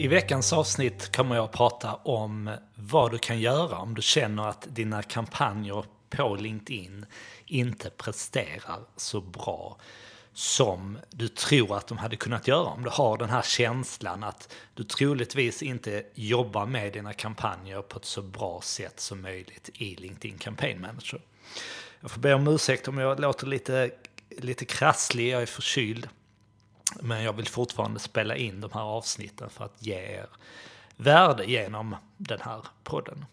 I veckans avsnitt kommer jag att prata om vad du kan göra om du känner att dina kampanjer på LinkedIn inte presterar så bra som du tror att de hade kunnat göra. Om du har den här känslan att du troligtvis inte jobbar med dina kampanjer på ett så bra sätt som möjligt i LinkedIn Campaign Manager. Jag får be om ursäkt om jag låter lite, lite krasslig, jag är förkyld. Men jag vill fortfarande spela in de här avsnitten för att ge er värde genom den här podden.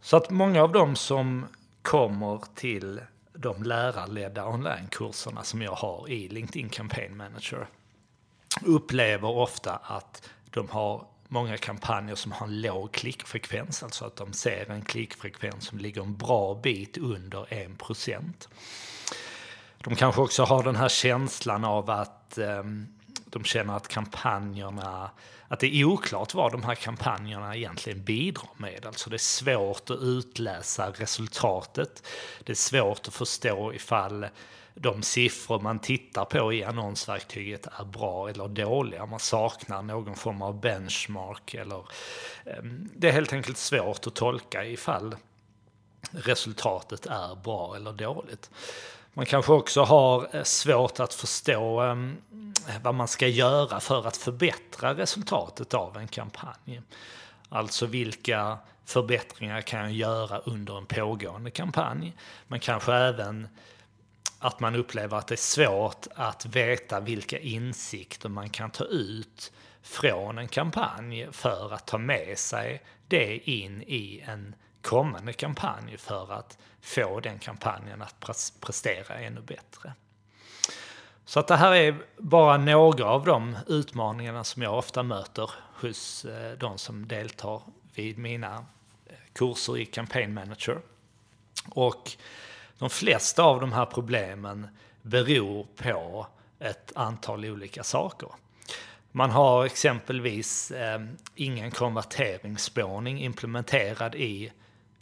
Så att många av dem som kommer till de lärarledda onlinekurserna som jag har i LinkedIn Campaign Manager upplever ofta att de har många kampanjer som har en låg klickfrekvens, alltså att de ser en klickfrekvens som ligger en bra bit under 1%. De kanske också har den här känslan av att eh, de känner att kampanjerna, att det är oklart vad de här kampanjerna egentligen bidrar med. Alltså det är svårt att utläsa resultatet. Det är svårt att förstå ifall de siffror man tittar på i annonsverktyget är bra eller dåliga. Man saknar någon form av benchmark eller eh, det är helt enkelt svårt att tolka ifall resultatet är bra eller dåligt. Man kanske också har eh, svårt att förstå ehm, vad man ska göra för att förbättra resultatet av en kampanj. Alltså vilka förbättringar kan jag göra under en pågående kampanj? Men kanske även att man upplever att det är svårt att veta vilka insikter man kan ta ut från en kampanj för att ta med sig det in i en kommande kampanj för att få den kampanjen att prestera ännu bättre. Så att det här är bara några av de utmaningarna som jag ofta möter hos eh, de som deltar vid mina eh, kurser i Campaign Manager. Och de flesta av de här problemen beror på ett antal olika saker. Man har exempelvis eh, ingen konverteringsspårning implementerad i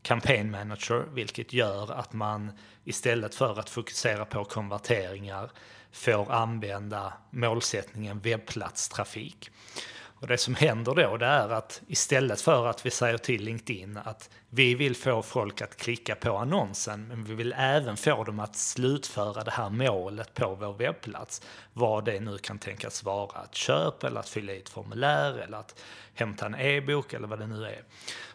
Campaign Manager, vilket gör att man istället för att fokusera på konverteringar får använda målsättningen webbplatstrafik. Och det som händer då det är att istället för att vi säger till LinkedIn att vi vill få folk att klicka på annonsen men vi vill även få dem att slutföra det här målet på vår webbplats. Vad det nu kan tänkas vara, att köpa eller att fylla i ett formulär eller att hämta en e-bok eller vad det nu är.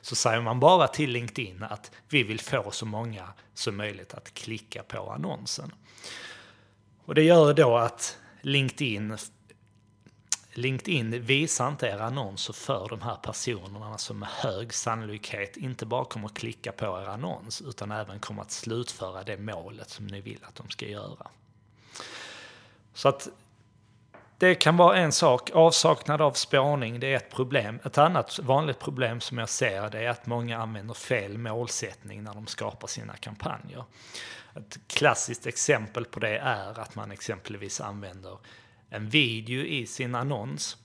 Så säger man bara till LinkedIn att vi vill få så många som möjligt att klicka på annonsen. Och det gör då att LinkedIn LinkedIn visar inte era annonser för de här personerna som med hög sannolikhet inte bara kommer att klicka på er annons utan även kommer att slutföra det målet som ni vill att de ska göra. Så att det kan vara en sak. Avsaknad av spårning, det är ett problem. Ett annat vanligt problem som jag ser det är att många använder fel målsättning när de skapar sina kampanjer. Ett klassiskt exempel på det är att man exempelvis använder en video i sin annons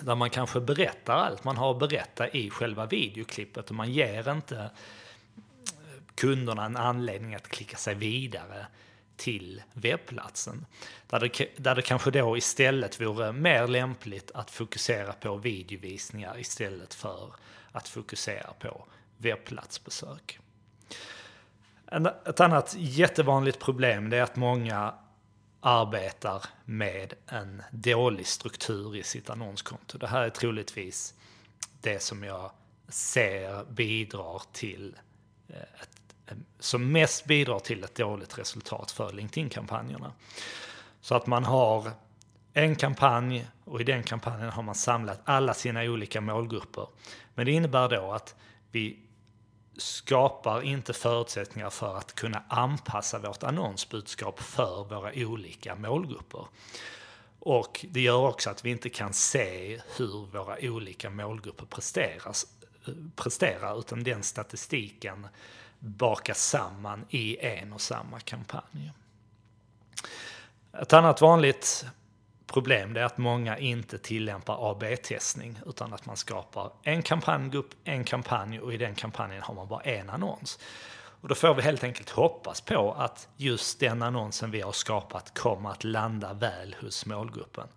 där man kanske berättar allt man har att berätta i själva videoklippet och man ger inte eh, kunderna en anledning att klicka sig vidare till webbplatsen. Där det, där det kanske då istället vore mer lämpligt att fokusera på videovisningar istället för att fokusera på webbplatsbesök. ett annat jättevanligt problem är att många arbetar med en dålig struktur i sitt annonskonto. Det här är troligtvis det som jag ser bidrar till eh, ett, eh, som mest bidrar till ett dåligt resultat för LinkedIn-kampanjerna. Så att man har en kampanj och i den kampanjen har man samlat alla sina olika målgrupper. Men det innebär då att vi skapar inte förutsättningar för att kunna anpassa vårt annonsbudskap för våra olika målgrupper. Och det gör också att vi inte kan se hur våra olika målgrupper presteras, presterar, utan den statistiken bakas samman i en och samma kampanj. Ett annat vanligt problem det är att många inte tillämpar AB-testning utan att man skapar en kampanjgrupp, en kampanj och i den kampanjen har man bara en annons. Och då får vi helt enkelt hoppas på att just den annonsen vi har skapat kommer att landa väl hos målgruppen.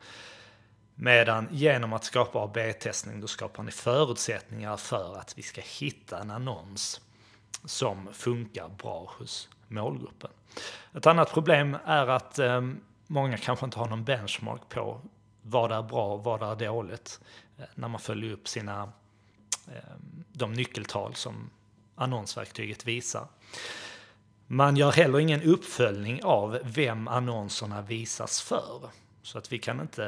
Medan genom att skapa AB-testning då skapar ni förutsättningar för att vi ska hitta en annons som funkar bra hos målgruppen. Ett annat problem är att eh, många kanske inte har någon benchmark på vad är bra och vad är dåligt eh, när man följer upp sina ehm, de nyckeltal som annonsverktyget visar. Man gör heller ingen uppföljning av vem annonserna visas för. Så att vi kan inte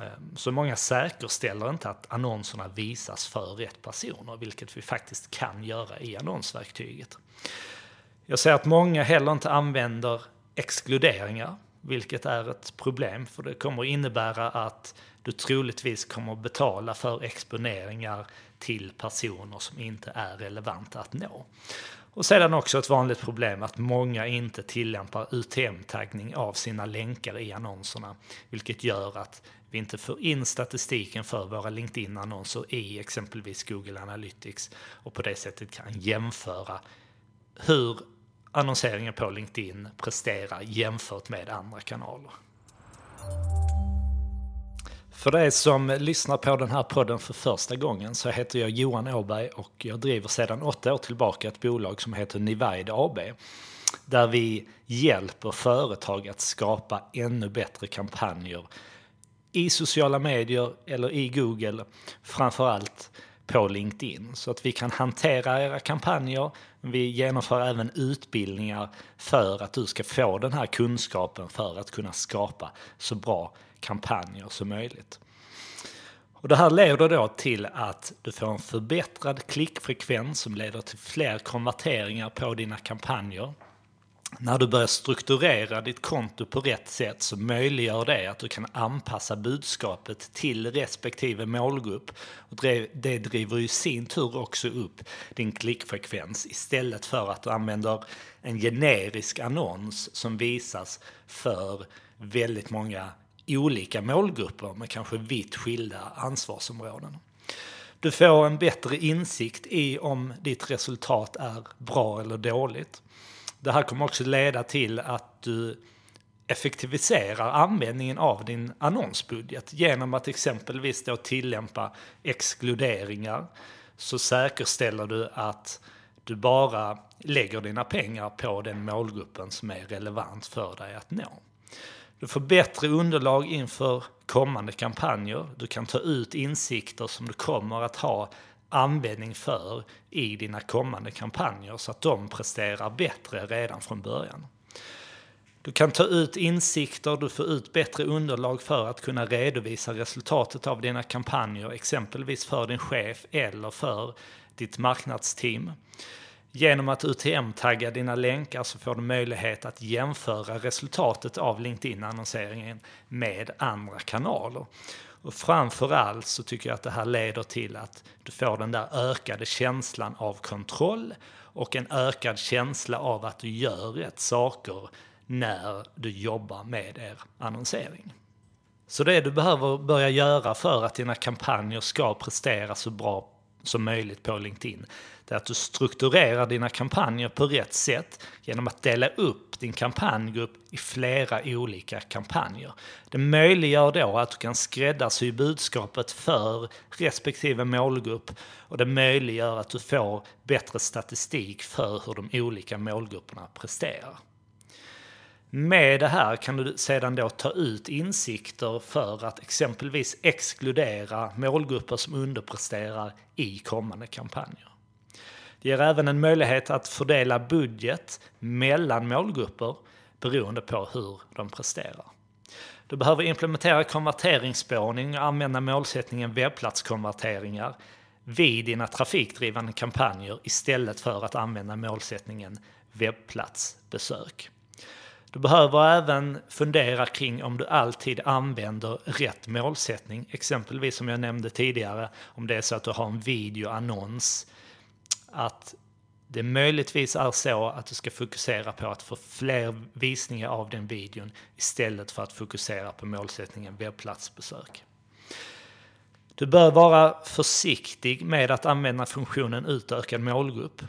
ehm, så många säkerställer inte att annonserna visas för rätt personer, vilket vi faktiskt kan göra i annonsverktyget. Jag ser att många heller inte använder exkluderingar, vilket är ett problem, för det kommer innebära att du troligtvis kommer betala för exponeringar till personer som inte är relevanta att nå. Och sedan också ett vanligt problem att många inte tillämpar UTM-taggning av sina länkar i annonserna, vilket gör att vi inte får in statistiken för våra LinkedIn-annonser i exempelvis Google Analytics och på det sättet kan jämföra hur annonseringen på LinkedIn presterar jämfört med andra kanaler. För dig som lyssnar på den här podden för första gången så heter jag Johan Åberg och jag driver sedan åtta år tillbaka ett bolag som heter Nivide AB. Där vi hjälper företag att skapa ännu bättre kampanjer i sociala medier eller i Google, framförallt på LinkedIn. Så att vi kan hantera era kampanjer. Vi genomför även utbildningar för att du ska få den här kunskapen för att kunna skapa så bra kampanjer som möjligt. Och det här leder då till att du får en förbättrad klickfrekvens som leder till fler konverteringar på dina kampanjer när du börjar strukturera ditt konto på rätt sätt så möjliggör det att du kan anpassa budskapet till respektive målgrupp. Och det driver i sin tur också upp din klickfrekvens istället för att du använder en generisk annons som visas för väldigt många olika målgrupper med kanske vitt skilda ansvarsområden. Du får en bättre insikt i om ditt resultat är bra eller dåligt. Det här kommer också leda till att du effektiviserar användningen av din annonsbudget genom att exempelvis då tillämpa exkluderingar så säkerställer du att du bara lägger dina pengar på den målgruppen som är relevant för dig att nå. Du får bättre underlag inför kommande kampanjer. Du kan ta ut insikter som du kommer att ha användning för i dina kommande kampanjer så att de presterar bättre redan från början. Du kan ta ut insikter, du får ut bättre underlag för att kunna redovisa resultatet av dina kampanjer, exempelvis för din chef eller för ditt marknadsteam. Genom att UTM-tagga dina länkar så får du möjlighet att jämföra resultatet av LinkedIn-annonseringen med andra kanaler. Och framförallt så tycker jag att det här leder till att du får den där ökade känslan av kontroll och en ökad känsla av att du gör rätt saker när du jobbar med er annonsering. Så det du behöver börja göra för att dina kampanjer ska prestera så bra som möjligt på LinkedIn. Det är att du strukturerar dina kampanjer på rätt sätt genom att dela upp din kampanjgrupp i flera olika kampanjer. Det möjliggör då att du kan skräddarsy budskapet för respektive målgrupp och det möjliggör att du får bättre statistik för hur de olika målgrupperna presterar. Med det här kan du sedan då ta ut insikter för att exempelvis exkludera målgrupper som underpresterar i kommande kampanjer. Det ger även en möjlighet att fördela budget mellan målgrupper beroende på hur de presterar. Du behöver implementera konverteringsspårning och använda målsättningen webbplatskonverteringar vid dina trafikdrivande kampanjer istället för att använda målsättningen webbplatsbesök. Du behöver även fundera kring om du alltid använder rätt målsättning. Exempelvis som jag nämnde tidigare, om det är så att du har en videoannons, att det möjligtvis är så att du ska fokusera på att få fler visningar av den videon istället för att fokusera på målsättningen webbplatsbesök. Du bör vara försiktig med att använda funktionen utökad målgrupp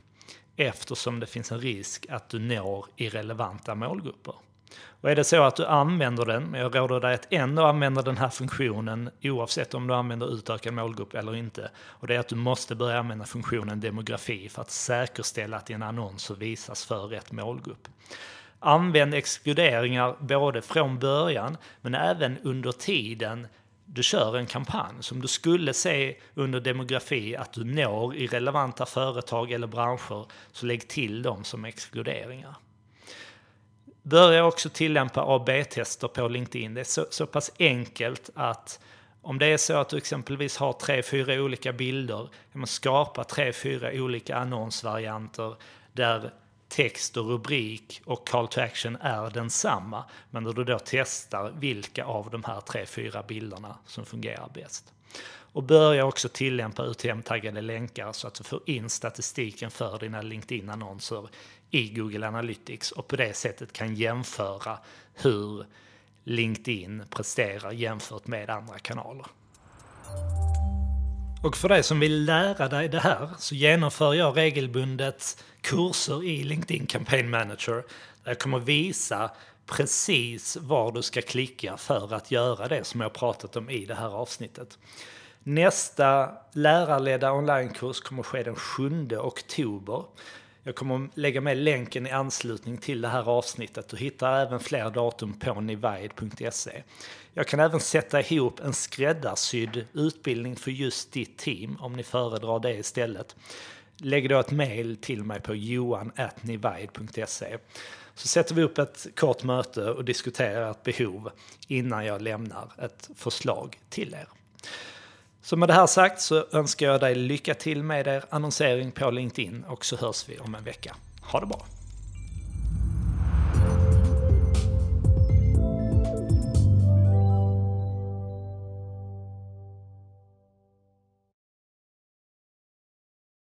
eftersom det finns en risk att du når irrelevanta målgrupper. Och är det så att du använder den, men jag råder dig att ändå använda den här funktionen oavsett om du använder utökad målgrupp eller inte. Och det är att du måste börja använda funktionen demografi för att säkerställa att dina annonser visas för rätt målgrupp. Använd exkluderingar både från början men även under tiden du kör en kampanj. Som du skulle se under demografi att du når i relevanta företag eller branscher så lägg till dem som exkluderingar. Börja också tillämpa AB-tester på LinkedIn. Det är så, så pass enkelt att om det är så att du exempelvis har tre, fyra olika bilder, kan man skapa tre, fyra olika annonsvarianter där text och rubrik och call to action är densamma. Men då du då testar vilka av de här tre, fyra bilderna som fungerar bäst. Och börja också tillämpa UTM-taggade länkar så att du får in statistiken för dina LinkedIn-annonser i Google Analytics och på det sättet kan jämföra hur LinkedIn presterar jämfört med andra kanaler. Och för dig som vill lära dig det här så genomför jag regelbundet kurser i LinkedIn Campaign Manager där jag kommer visa precis var du ska klicka för att göra det som jag pratat om i det här avsnittet. Nästa lärarledda onlinekurs kommer ske den 7 oktober. Jag kommer lägga med länken i anslutning till det här avsnittet. Du hittar även fler datum på nivide.se. Jag kan även sätta ihop en skräddarsydd utbildning för just ditt team om ni föredrar det istället. Lägg då ett mail till mig på johan.nivide.se så sätter vi upp ett kort möte och diskuterar ett behov innan jag lämnar ett förslag till er. Så med det här sagt så önskar jag dig lycka till med er annonsering på LinkedIn och så hörs vi om en vecka. Ha det bra!